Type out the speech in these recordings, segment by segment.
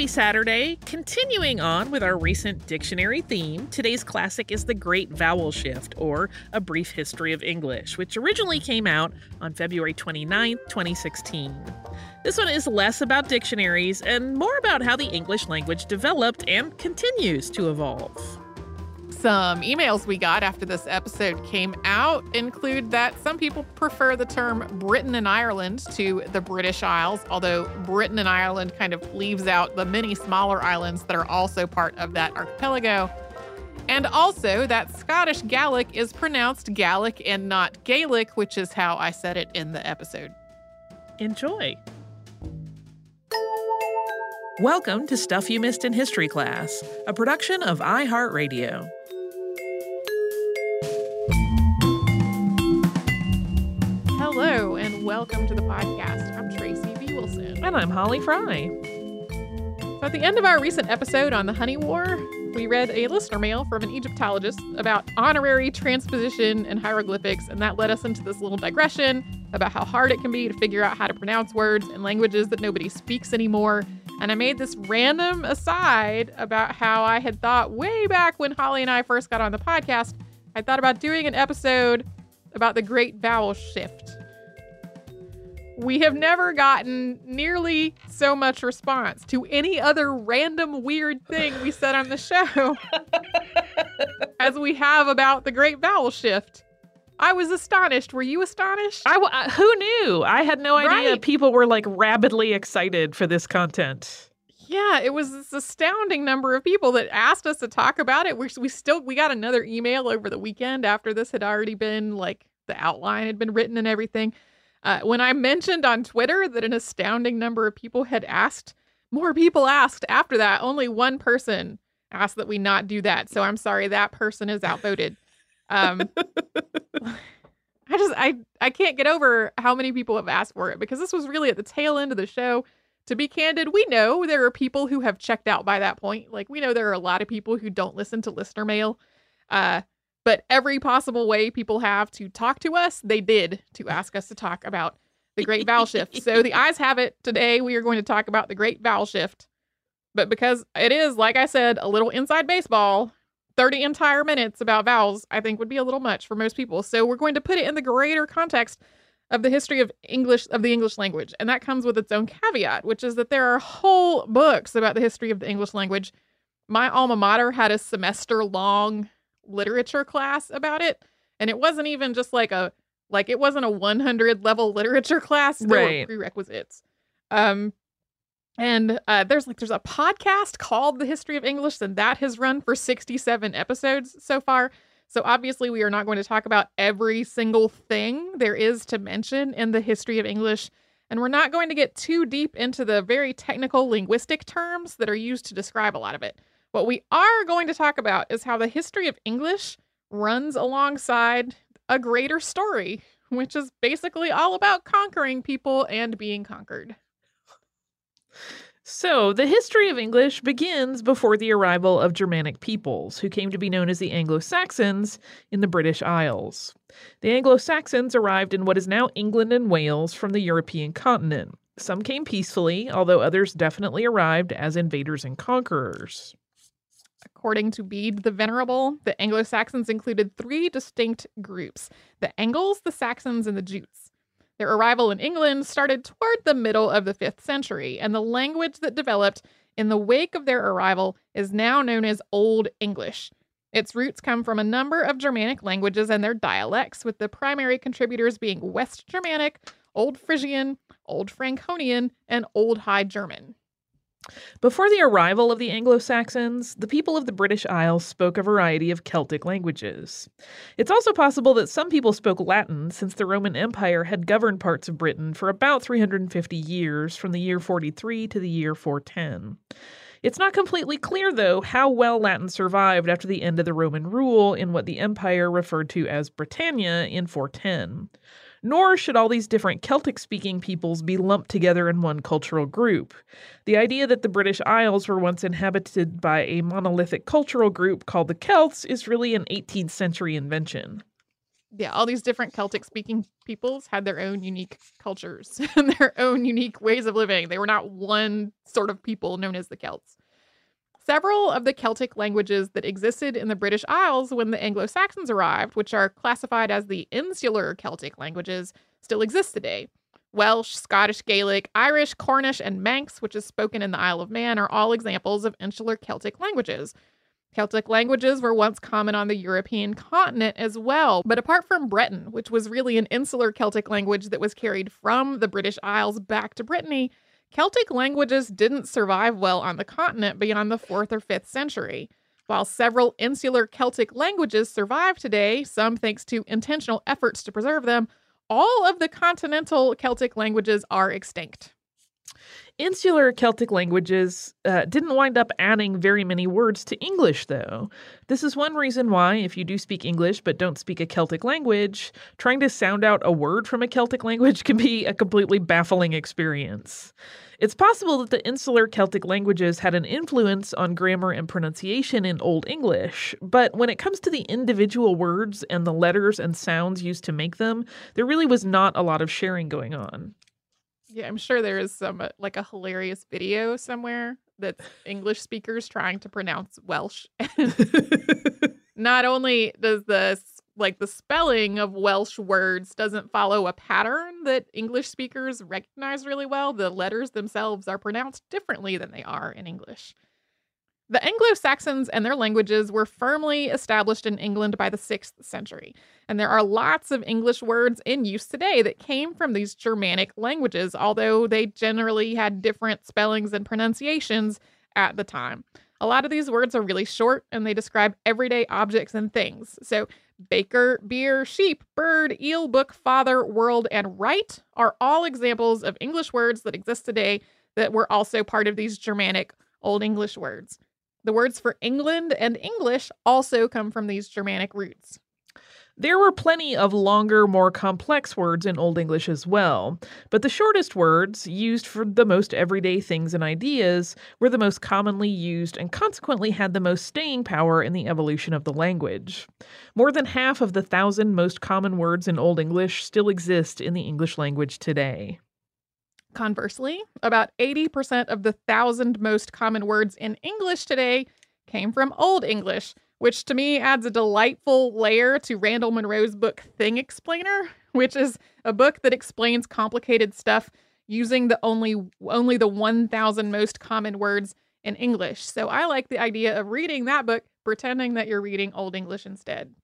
Happy Saturday! Continuing on with our recent dictionary theme, today's classic is The Great Vowel Shift, or A Brief History of English, which originally came out on February 29, 2016. This one is less about dictionaries and more about how the English language developed and continues to evolve. Some emails we got after this episode came out include that some people prefer the term Britain and Ireland to the British Isles, although Britain and Ireland kind of leaves out the many smaller islands that are also part of that archipelago. And also that Scottish Gaelic is pronounced Gaelic and not Gaelic, which is how I said it in the episode. Enjoy! Welcome to Stuff You Missed in History Class, a production of iHeartRadio. Hello, and welcome to the podcast. I'm Tracy V. Wilson. And I'm Holly Fry. So at the end of our recent episode on the Honey War, we read a listener mail from an Egyptologist about honorific transposition and hieroglyphics, and that led us into this little digression about how hard it can be to figure out how to pronounce words in languages that nobody speaks anymore. And I made this random aside about how I had thought way back when Holly and I first got on the podcast, I thought about doing an episode about the Great Vowel Shift. We have never gotten nearly so much response to any other random weird thing we said on the show as we have about the Great Vowel Shift. I was astonished. Were you astonished? I, w- who knew? I had no idea Right. people were like rabidly excited for this content. Yeah, it was this astounding number of people that asked us to talk about it. We, we still we got another email over the weekend after this had already been like the outline had been written and everything. Uh, when I mentioned on Twitter that an astounding number of people had asked, more people asked after that. Only one person asked that we not do that. So I'm sorry that person is outvoted. Um, I just I I can't get over how many people have asked for it because this was really at the tail end of the show. To be candid, we know there are people who have checked out by that point. Like we know there are a lot of people who don't listen to listener mail. Uh, but every possible way people have to talk to us, they did to ask us to talk about the Great Vowel Shift. So the ayes have it. Today we are going to talk about the Great Vowel Shift. But because it is, like I said, a little inside baseball, 30 entire minutes about vowels, I think would be a little much for most people. So we're going to put it in the greater context of the history of English of the English language. And that comes with its own caveat, which is that there are whole books about the history of the English language. My alma mater had a semester long literature class about it, and it wasn't even just like a like it wasn't a 100 level literature class. There Right. were prerequisites. Um and uh, there's like there's a podcast called The History of English, and that has run for 67 episodes so far. So obviously, we are not going to talk about every single thing there is to mention in the history of English, and we're not going to get too deep into the very technical linguistic terms that are used to describe a lot of it. What we are going to talk about is how the history of English runs alongside a greater story, which is basically all about conquering people and being conquered. So, the history of English begins before the arrival of Germanic peoples, who came to be known as the Anglo Saxons in the British Isles. The Anglo Saxons arrived in what is now England and Wales from the European continent. Some came peacefully, although others definitely arrived as invaders and conquerors. According to Bede the Venerable, the Anglo Saxons included three distinct groups the Angles, the Saxons, and the Jutes. Their arrival in England started toward the middle of the 5th century, and the language that developed in the wake of their arrival is now known as Old English. Its roots come from a number of Germanic languages and their dialects, with the primary contributors being West Germanic, Old Frisian, Old Franconian, and Old High German. Before the arrival of the Anglo Saxons, the people of the British Isles spoke a variety of Celtic languages. It's also possible that some people spoke Latin since the Roman Empire had governed parts of Britain for about 350 years, from the year 43 to the year 410. It's not completely clear, though, how well Latin survived after the end of the Roman rule in what the empire referred to as Britannia in 410 nor should all these different Celtic speaking peoples be lumped together in one cultural group. The idea that the British Isles were once inhabited by a monolithic cultural group called the Celts is really an 18th century invention. Yeah, all these different Celtic speaking peoples had their own unique cultures and their own unique ways of living. They were not one sort of people known as the Celts. Several of the Celtic languages that existed in the British Isles when the Anglo Saxons arrived, which are classified as the insular Celtic languages, still exist today. Welsh, Scottish Gaelic, Irish, Cornish, and Manx, which is spoken in the Isle of Man, are all examples of insular Celtic languages. Celtic languages were once common on the European continent as well, but apart from Breton, which was really an insular Celtic language that was carried from the British Isles back to Brittany, Celtic languages didn't survive well on the continent beyond the 4th or 5th century. While several insular Celtic languages survive today, some thanks to intentional efforts to preserve them, all of the continental Celtic languages are extinct. Insular Celtic languages uh, didn't wind up adding very many words to English, though. This is one reason why, if you do speak English but don't speak a Celtic language, trying to sound out a word from a Celtic language can be a completely baffling experience. It's possible that the insular Celtic languages had an influence on grammar and pronunciation in Old English, but when it comes to the individual words and the letters and sounds used to make them, there really was not a lot of sharing going on. Yeah, I'm sure there is some uh, like a hilarious video somewhere that English speakers trying to pronounce Welsh. Not only does the like the spelling of Welsh words doesn't follow a pattern that English speakers recognize really well, the letters themselves are pronounced differently than they are in English. The Anglo Saxons and their languages were firmly established in England by the 6th century, and there are lots of English words in use today that came from these Germanic languages, although they generally had different spellings and pronunciations at the time. A lot of these words are really short and they describe everyday objects and things. So, baker, beer, sheep, bird, eel, book, father, world, and right are all examples of English words that exist today that were also part of these Germanic Old English words. The words for England and English also come from these Germanic roots. There were plenty of longer, more complex words in Old English as well, but the shortest words, used for the most everyday things and ideas, were the most commonly used and consequently had the most staying power in the evolution of the language. More than half of the thousand most common words in Old English still exist in the English language today. Conversely, about 80% of the thousand most common words in English today came from Old English, which to me adds a delightful layer to Randall Munroe's book Thing Explainer, which is a book that explains complicated stuff using the only only the 1000 most common words in English. So I like the idea of reading that book pretending that you're reading Old English instead.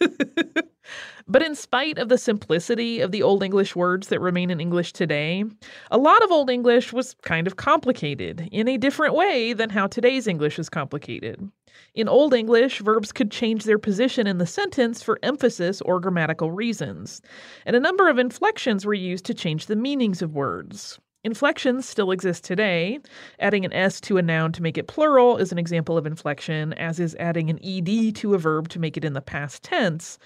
but in spite of the simplicity of the Old English words that remain in English today, a lot of Old English was kind of complicated in a different way than how today's English is complicated. In Old English, verbs could change their position in the sentence for emphasis or grammatical reasons, and a number of inflections were used to change the meanings of words. Inflections still exist today. Adding an S to a noun to make it plural is an example of inflection, as is adding an ED to a verb to make it in the past tense.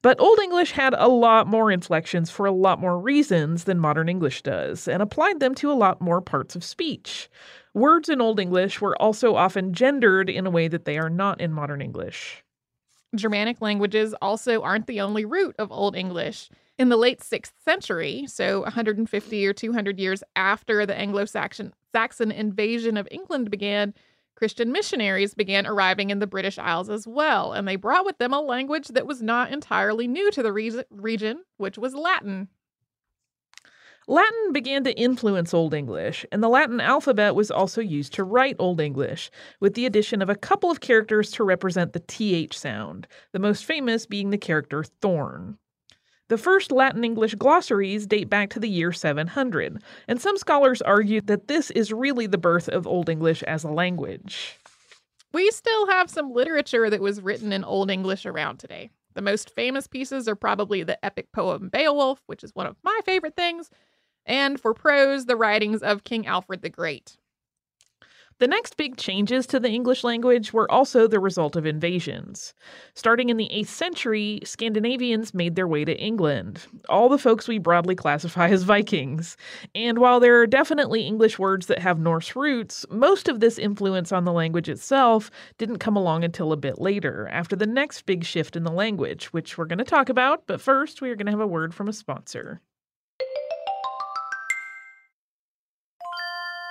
But Old English had a lot more inflections for a lot more reasons than modern English does, and applied them to a lot more parts of speech. Words in Old English were also often gendered in a way that they are not in modern English. Germanic languages also aren't the only root of Old English. In the late 6th century, so 150 or 200 years after the Anglo Saxon invasion of England began, Christian missionaries began arriving in the British Isles as well, and they brought with them a language that was not entirely new to the re- region, which was Latin. Latin began to influence Old English, and the Latin alphabet was also used to write Old English, with the addition of a couple of characters to represent the TH sound, the most famous being the character thorn. The first Latin English glossaries date back to the year 700, and some scholars argue that this is really the birth of Old English as a language. We still have some literature that was written in Old English around today. The most famous pieces are probably the epic poem Beowulf, which is one of my favorite things, and for prose, the writings of King Alfred the Great. The next big changes to the English language were also the result of invasions. Starting in the 8th century, Scandinavians made their way to England, all the folks we broadly classify as Vikings. And while there are definitely English words that have Norse roots, most of this influence on the language itself didn't come along until a bit later, after the next big shift in the language, which we're going to talk about, but first we are going to have a word from a sponsor.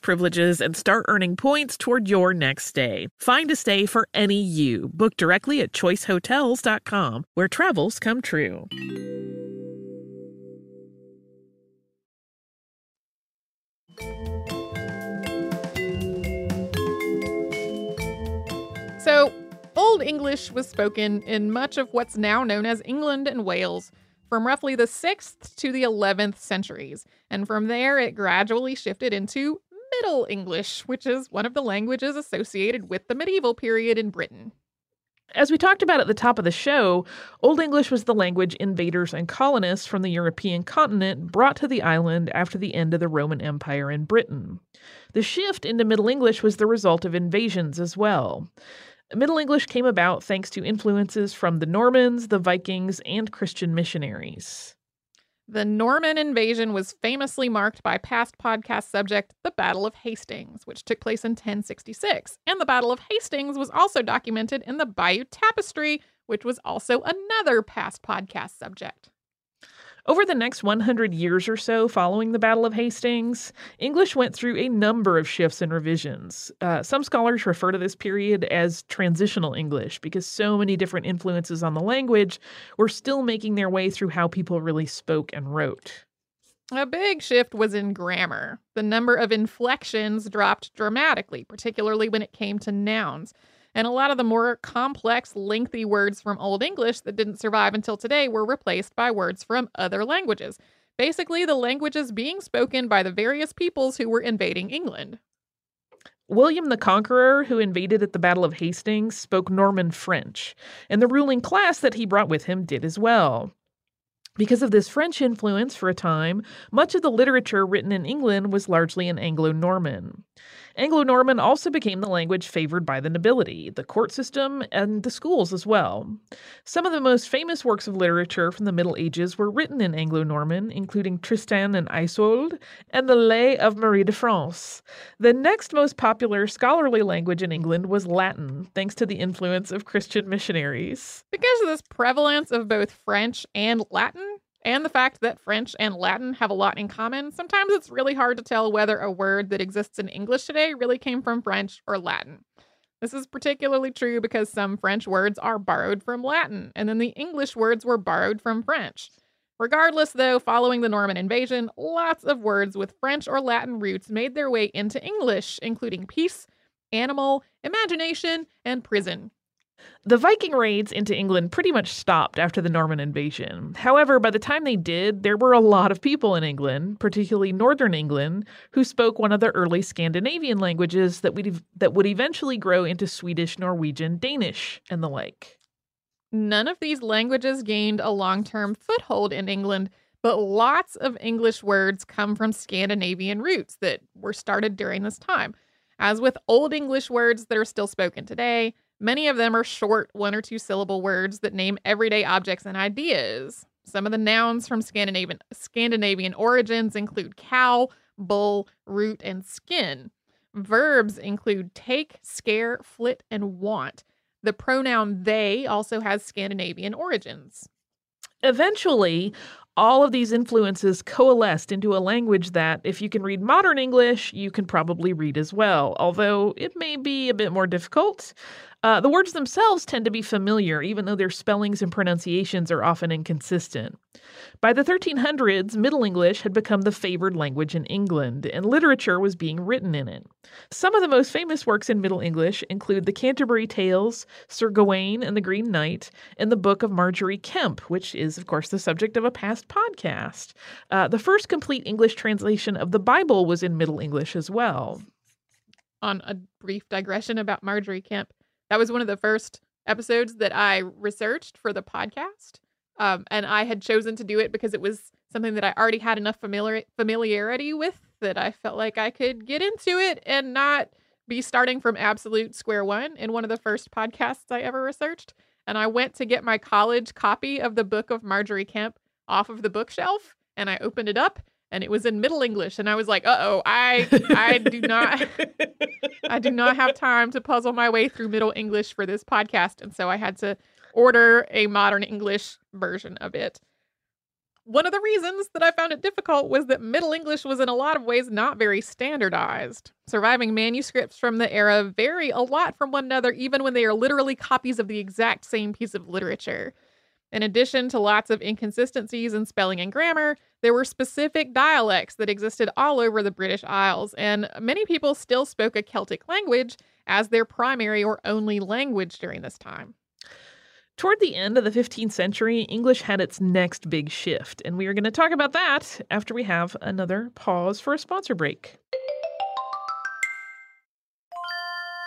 these privileges and start earning points toward your next stay. Find a stay for any you. Book directly at choicehotels.com, where travels come true. So, Old English was spoken in much of what's now known as England and Wales from roughly the 6th to the 11th centuries, and from there it gradually shifted into Middle English, which is one of the languages associated with the medieval period in Britain. As we talked about at the top of the show, Old English was the language invaders and colonists from the European continent brought to the island after the end of the Roman Empire in Britain. The shift into Middle English was the result of invasions as well. Middle English came about thanks to influences from the Normans, the Vikings, and Christian missionaries. The Norman invasion was famously marked by past podcast subject, the Battle of Hastings, which took place in 1066. And the Battle of Hastings was also documented in the Bayeux Tapestry, which was also another past podcast subject. Over the next 100 years or so following the Battle of Hastings, English went through a number of shifts and revisions. Uh, some scholars refer to this period as transitional English because so many different influences on the language were still making their way through how people really spoke and wrote. A big shift was in grammar. The number of inflections dropped dramatically, particularly when it came to nouns. And a lot of the more complex, lengthy words from Old English that didn't survive until today were replaced by words from other languages. Basically, the languages being spoken by the various peoples who were invading England. William the Conqueror, who invaded at the Battle of Hastings, spoke Norman French, and the ruling class that he brought with him did as well. Because of this French influence for a time, much of the literature written in England was largely in Anglo Norman. Anglo Norman also became the language favored by the nobility, the court system, and the schools as well. Some of the most famous works of literature from the Middle Ages were written in Anglo Norman, including Tristan and Isolde and the Lay of Marie de France. The next most popular scholarly language in England was Latin, thanks to the influence of Christian missionaries. Because of this prevalence of both French and Latin, and the fact that French and Latin have a lot in common, sometimes it's really hard to tell whether a word that exists in English today really came from French or Latin. This is particularly true because some French words are borrowed from Latin, and then the English words were borrowed from French. Regardless, though, following the Norman invasion, lots of words with French or Latin roots made their way into English, including peace, animal, imagination, and prison. The Viking raids into England pretty much stopped after the Norman invasion. However, by the time they did, there were a lot of people in England, particularly northern England, who spoke one of the early Scandinavian languages that would that would eventually grow into Swedish, Norwegian, Danish, and the like. None of these languages gained a long-term foothold in England, but lots of English words come from Scandinavian roots that were started during this time. As with Old English words that are still spoken today, Many of them are short one or two syllable words that name everyday objects and ideas. Some of the nouns from Scandinavian Scandinavian origins include cow, bull, root, and skin. Verbs include take, scare, flit, and want. The pronoun they also has Scandinavian origins. Eventually, all of these influences coalesced into a language that, if you can read modern English, you can probably read as well, although it may be a bit more difficult. Uh, the words themselves tend to be familiar, even though their spellings and pronunciations are often inconsistent. By the 1300s, Middle English had become the favored language in England, and literature was being written in it. Some of the most famous works in Middle English include the Canterbury Tales, Sir Gawain and the Green Knight, and the Book of Margery Kempe, which is, of course, the subject of a past podcast. Uh, the first complete English translation of the Bible was in Middle English as well. On a brief digression about Margery Kempe, that was one of the first episodes that I researched for the podcast. Um, and I had chosen to do it because it was something that I already had enough familiar familiarity with that I felt like I could get into it and not be starting from absolute square one in one of the first podcasts I ever researched. And I went to get my college copy of the book of Margery Kempe off of the bookshelf and I opened it up and it was in Middle English, and I was like, "Uh oh, I I do not I do not have time to puzzle my way through Middle English for this podcast," and so I had to order a modern English version of it. One of the reasons that I found it difficult was that Middle English was in a lot of ways not very standardized. Surviving manuscripts from the era vary a lot from one another, even when they are literally copies of the exact same piece of literature. In addition to lots of inconsistencies in spelling and grammar, there were specific dialects that existed all over the British Isles, and many people still spoke a Celtic language, as their primary or only language during this time. Toward the end of the 15th century, English had its next big shift, and we are going to talk about that after we have another pause for a sponsor break.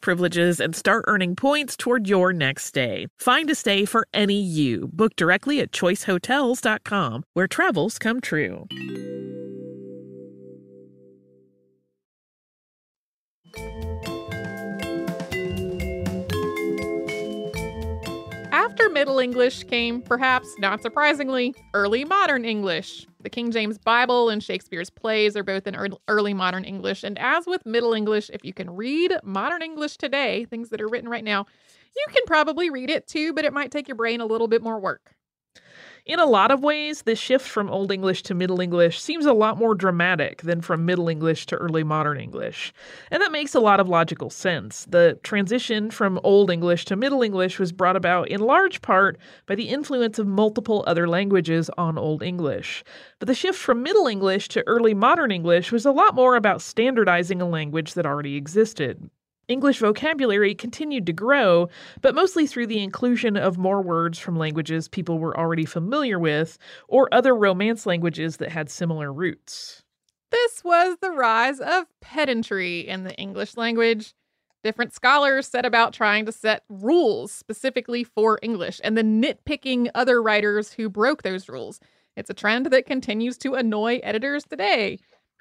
privileges and start earning points toward your next stay. Find a stay for any you. Book directly at choicehotels.com, where travels come true. After Middle English came, perhaps not surprisingly, early modern English. The King James Bible and Shakespeare's plays are both in early modern English. And as with Middle English, if you can read modern English today, things that are written right now, you can probably read it too, but it might take your brain a little bit more work. In a lot of ways, this shift from Old English to Middle English seems a lot more dramatic than from Middle English to Early Modern English. And that makes a lot of logical sense. The transition from Old English to Middle English was brought about in large part by the influence of multiple other languages on Old English. But the shift from Middle English to Early Modern English was a lot more about standardizing a language that already existed. English vocabulary continued to grow, but mostly through the inclusion of more words from languages people were already familiar with or other Romance languages that had similar roots. This was the rise of pedantry in the English language. Different scholars set about trying to set rules specifically for English and then nitpicking other writers who broke those rules. It's a trend that continues to annoy editors today.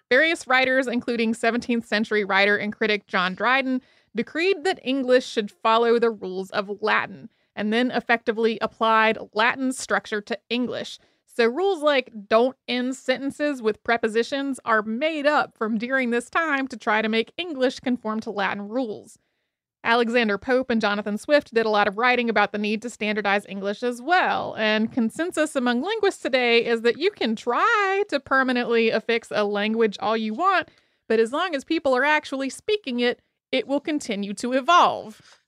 Various writers, including 17th century writer and critic John Dryden, decreed that English should follow the rules of Latin and then effectively applied Latin structure to English, So rules like don't end sentences with prepositions are made up from during this time to try to make English conform to Latin rules. Alexander Pope and Jonathan Swift did a lot of writing about the need to standardize English as well, and consensus among linguists today is that you can try to permanently affix a language all you want, but as long as people are actually speaking it, it will continue to evolve.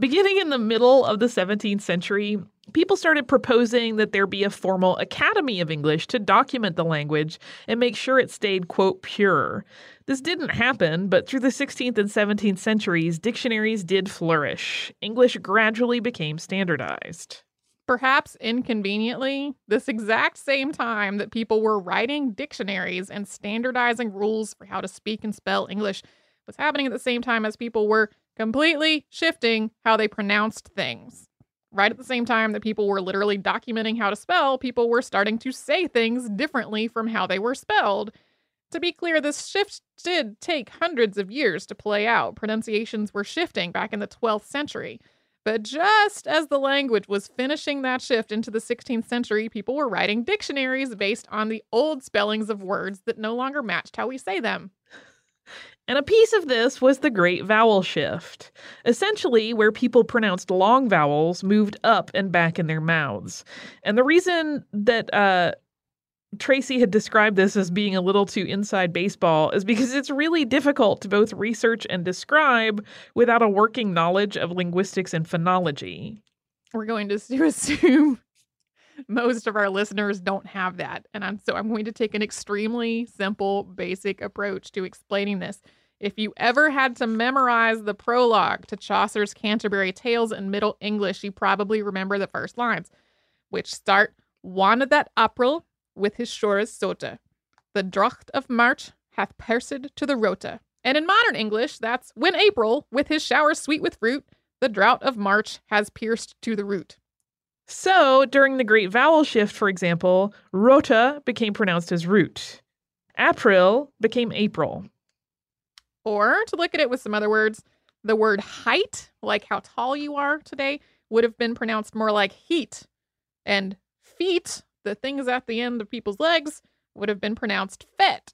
Beginning in the middle of the 17th century, people started proposing that there be a formal Academy of English to document the language and make sure it stayed, quote, pure. This didn't happen, but through the 16th and 17th centuries, dictionaries did flourish. English gradually became standardized. Perhaps inconveniently, this exact same time that people were writing dictionaries and standardizing rules for how to speak and spell English was happening at the same time as people were completely shifting how they pronounced things. Right at the same time that people were literally documenting how to spell, people were starting to say things differently from how they were spelled. To be clear, this shift did take hundreds of years to play out. Pronunciations were shifting back in the 12th century. But just as the language was finishing that shift into the 16th century, people were writing dictionaries based on the old spellings of words that no longer matched how we say them. And a piece of this was the Great Vowel Shift. Essentially, where people pronounced long vowels moved up and back in their mouths. And the reason that uh, Tracy had described this as being a little too inside baseball is because it's really difficult to both research and describe without a working knowledge of linguistics and phonology. We're going to assume most of our listeners don't have that. And I'm, so I'm going to take an extremely simple, basic approach to explaining this. If you ever had to memorize the prologue to Chaucer's Canterbury Tales in Middle English, you probably remember the first lines, which start Wanted that April with his shores sota. The drought of March hath pierced to the rota. And in modern English, that's when April, with his showers sweet with fruit, the drought of March has pierced to the root. So, during the Great Vowel Shift, for example, rota became pronounced as root. April became April. Or to look at it with some other words, the word height, like how tall you are today, would have been pronounced more like heat. And feet, the things at the end of people's legs, would have been pronounced fet.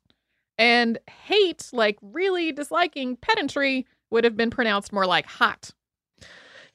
And hate, like really disliking pedantry, would have been pronounced more like hot.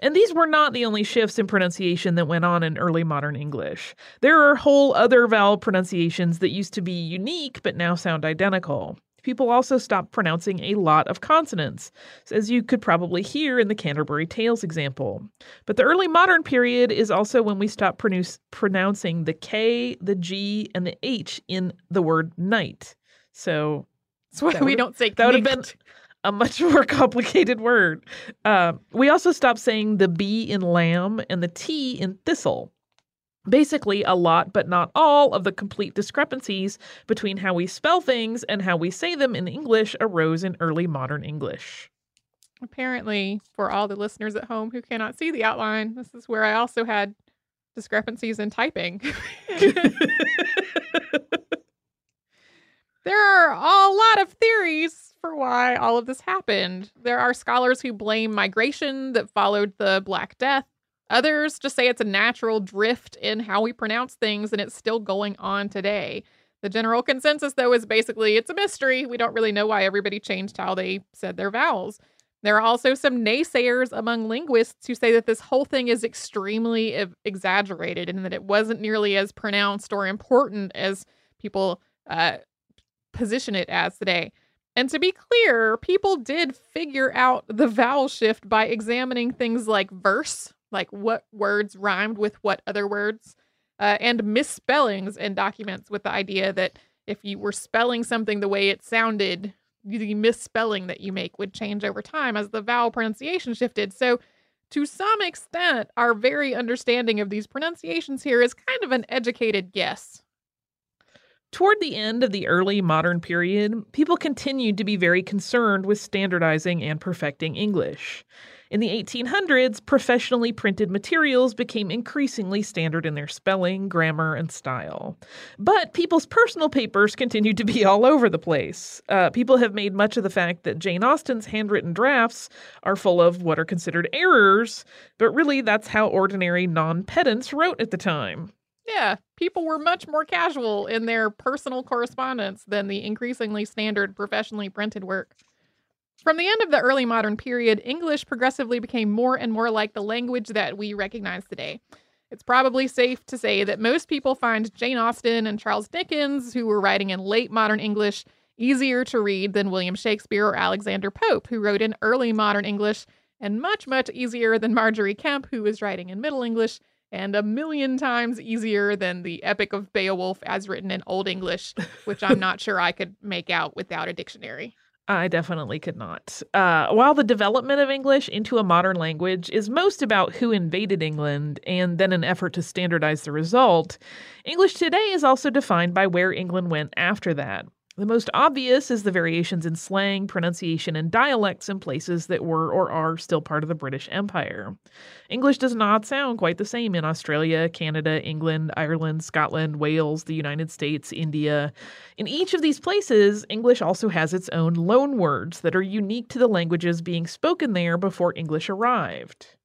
And these were not the only shifts in pronunciation that went on in early modern English. There are whole other vowel pronunciations that used to be unique but now sound identical. People also stopped pronouncing a lot of consonants, as you could probably hear in the Canterbury Tales example. But the early modern period is also when we stopped pronounce, pronouncing the K, the G, and the H in the word night. So that's why we don't say that would have been a much more complicated word. Uh, we also stopped saying the B in lamb and the T in thistle. Basically, a lot, but not all, of the complete discrepancies between how we spell things and how we say them in English arose in early modern English. Apparently, for all the listeners at home who cannot see the outline, this is where I also had discrepancies in typing. there are a lot of theories for why all of this happened. There are scholars who blame migration that followed the Black Death. Others just say it's a natural drift in how we pronounce things and it's still going on today. The general consensus, though, is basically it's a mystery. We don't really know why everybody changed how they said their vowels. There are also some naysayers among linguists who say that this whole thing is extremely exaggerated and that it wasn't nearly as pronounced or important as people uh, position it as today. And to be clear, people did figure out the vowel shift by examining things like verse, like what words rhymed with what other words, uh, and misspellings in documents with the idea that if you were spelling something the way it sounded, the misspelling that you make would change over time as the vowel pronunciation shifted. So, to some extent, our very understanding of these pronunciations here is kind of an educated guess. Toward the end of the early modern period, people continued to be very concerned with standardizing and perfecting English. In the 1800s, professionally printed materials became increasingly standard in their spelling, grammar, and style. But people's personal papers continued to be all over the place. Uh, people have made much of the fact that Jane Austen's handwritten drafts are full of what are considered errors, but really that's how ordinary non pedants wrote at the time. Yeah, people were much more casual in their personal correspondence than the increasingly standard professionally printed work. From the end of the early modern period, English progressively became more and more like the language that we recognize today. It's probably safe to say that most people find Jane Austen and Charles Dickens, who were writing in late modern English, easier to read than William Shakespeare or Alexander Pope, who wrote in early modern English, and much, much easier than Margery Kempe, who was writing in Middle English, and a million times easier than the Epic of Beowulf as written in Old English, which I'm not sure I could make out without a dictionary. I definitely could not. Uh, while the development of English into a modern language is most about who invaded England and then an effort to standardize the result, English today is also defined by where England went after that. The most obvious is the variations in slang, pronunciation, and dialects in places that were or are still part of the British Empire. English does not sound quite the same in Australia, Canada, England, Ireland, Scotland, Wales, the United States, India. In each of these places, English also has its own loanwords that are unique to the languages being spoken there before English arrived.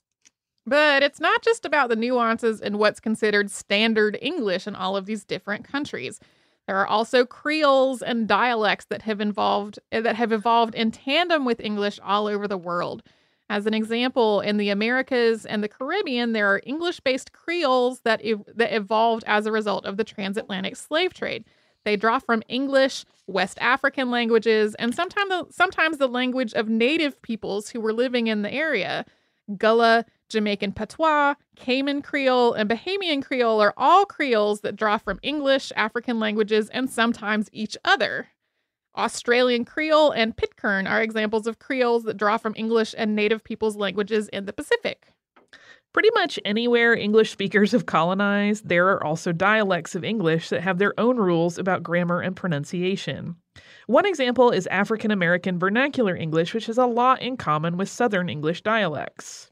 But it's not just about the nuances in what's considered standard English in all of these different countries. There are also creoles and dialects that have involved eh, that have evolved in tandem with English all over the world. As an example, in the Americas and the Caribbean, there are English-based creoles that ev- that evolved as a result of the transatlantic slave trade. They draw from English, West African languages, and sometimes the, sometimes the language of native peoples who were living in the area. Gullah, Jamaican Patois, Cayman Creole, and Bahamian Creole are all Creoles that draw from English, African languages, and sometimes each other. Australian Creole and Pitcairn are examples of Creoles that draw from English and native peoples' languages in the Pacific. Pretty much anywhere English speakers have colonized, there are also dialects of English that have their own rules about grammar and pronunciation. One example is African American Vernacular English, which has a lot in common with Southern English dialects.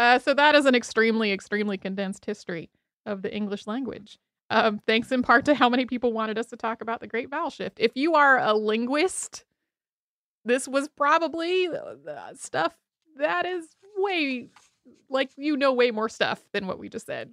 Uh, so that is an extremely, extremely condensed history of the English language. Um, thanks in part to how many people wanted us to talk about the Great Vowel Shift. If you are a linguist, this was probably uh, stuff that is way like you know way more stuff than what we just said.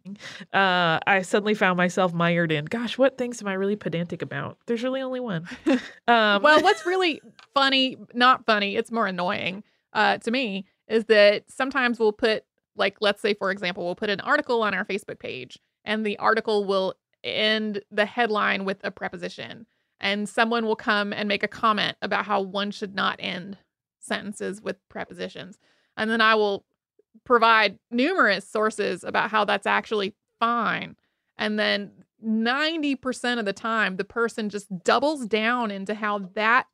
Uh, I suddenly found myself mired in, gosh, what things am I really pedantic about? There's really only one. Um, well, what's really funny, not funny, it's more annoying uh, to me, is that sometimes we'll put like let's say for example we'll put an article on our facebook page and the article will end the headline with a preposition and someone will come and make a comment about how one should not end sentences with prepositions. And then i will provide numerous sources about how that's actually fine. And then 90% of the time the person just doubles down into how that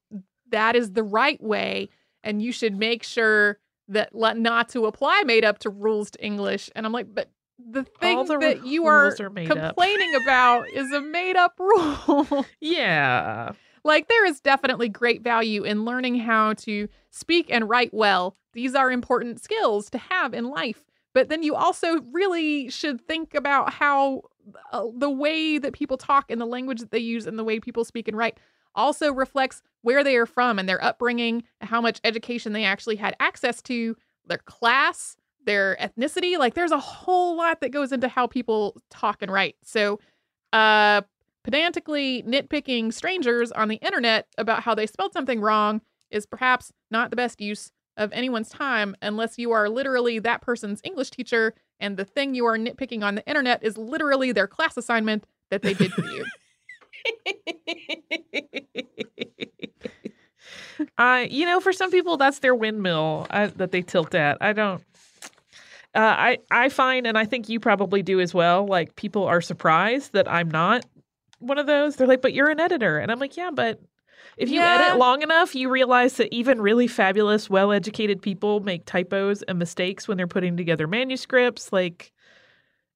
that is the right way and you should make sure that not to apply made up to rules to English. And I'm like, but the thing the that you are, are complaining about is a made up rule. yeah. Like there is definitely great value in learning how to speak and write well. These are important skills to have in life. But then you also really should think about how uh, the way that people talk and the language that they use and the way people speak and write also reflects where they are from and their upbringing, how much education they actually had access to, their class, their ethnicity. Like there's a whole lot that goes into how people talk and write. So, uh, pedantically nitpicking strangers on the internet about how they spelled something wrong is perhaps not the best use of anyone's time unless you are literally that person's English teacher and the thing you are nitpicking on the internet is literally their class assignment that they did for you. uh, you know, for some people, that's their windmill uh, that they tilt at. I don't. Uh, I I find, and I think you probably do as well. Like people are surprised that I'm not one of those. They're like, "But you're an editor," and I'm like, "Yeah, but if you yeah. edit long enough, you realize that even really fabulous, well-educated people make typos and mistakes when they're putting together manuscripts. Like,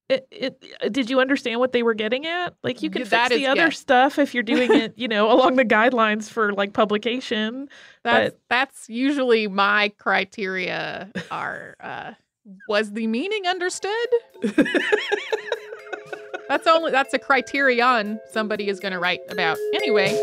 it, it, uh, did you understand what they were getting at? Like you can that fix is, the other yeah. stuff if you're doing it, you know, along the guidelines for like publication. That's but... that's usually my criteria are uh was the meaning understood? that's only that's a criterion somebody is going to write about. Anyway,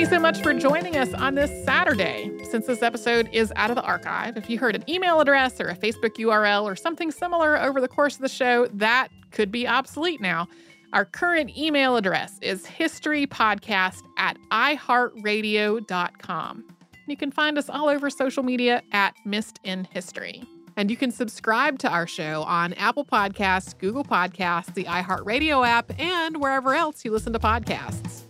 Thanks so much for joining us on this Saturday. Since this episode is out of the archive, if you heard an email address or a Facebook URL or something similar over the course of the show, that could be obsolete now. Our current email address is historypodcast at iheartradio.com. You can find us all over social media at Missed in History. And you can subscribe to our show on Apple Podcasts, Google Podcasts, the iHeartRadio app, and wherever else you listen to podcasts.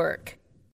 work.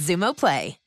Xumo Play.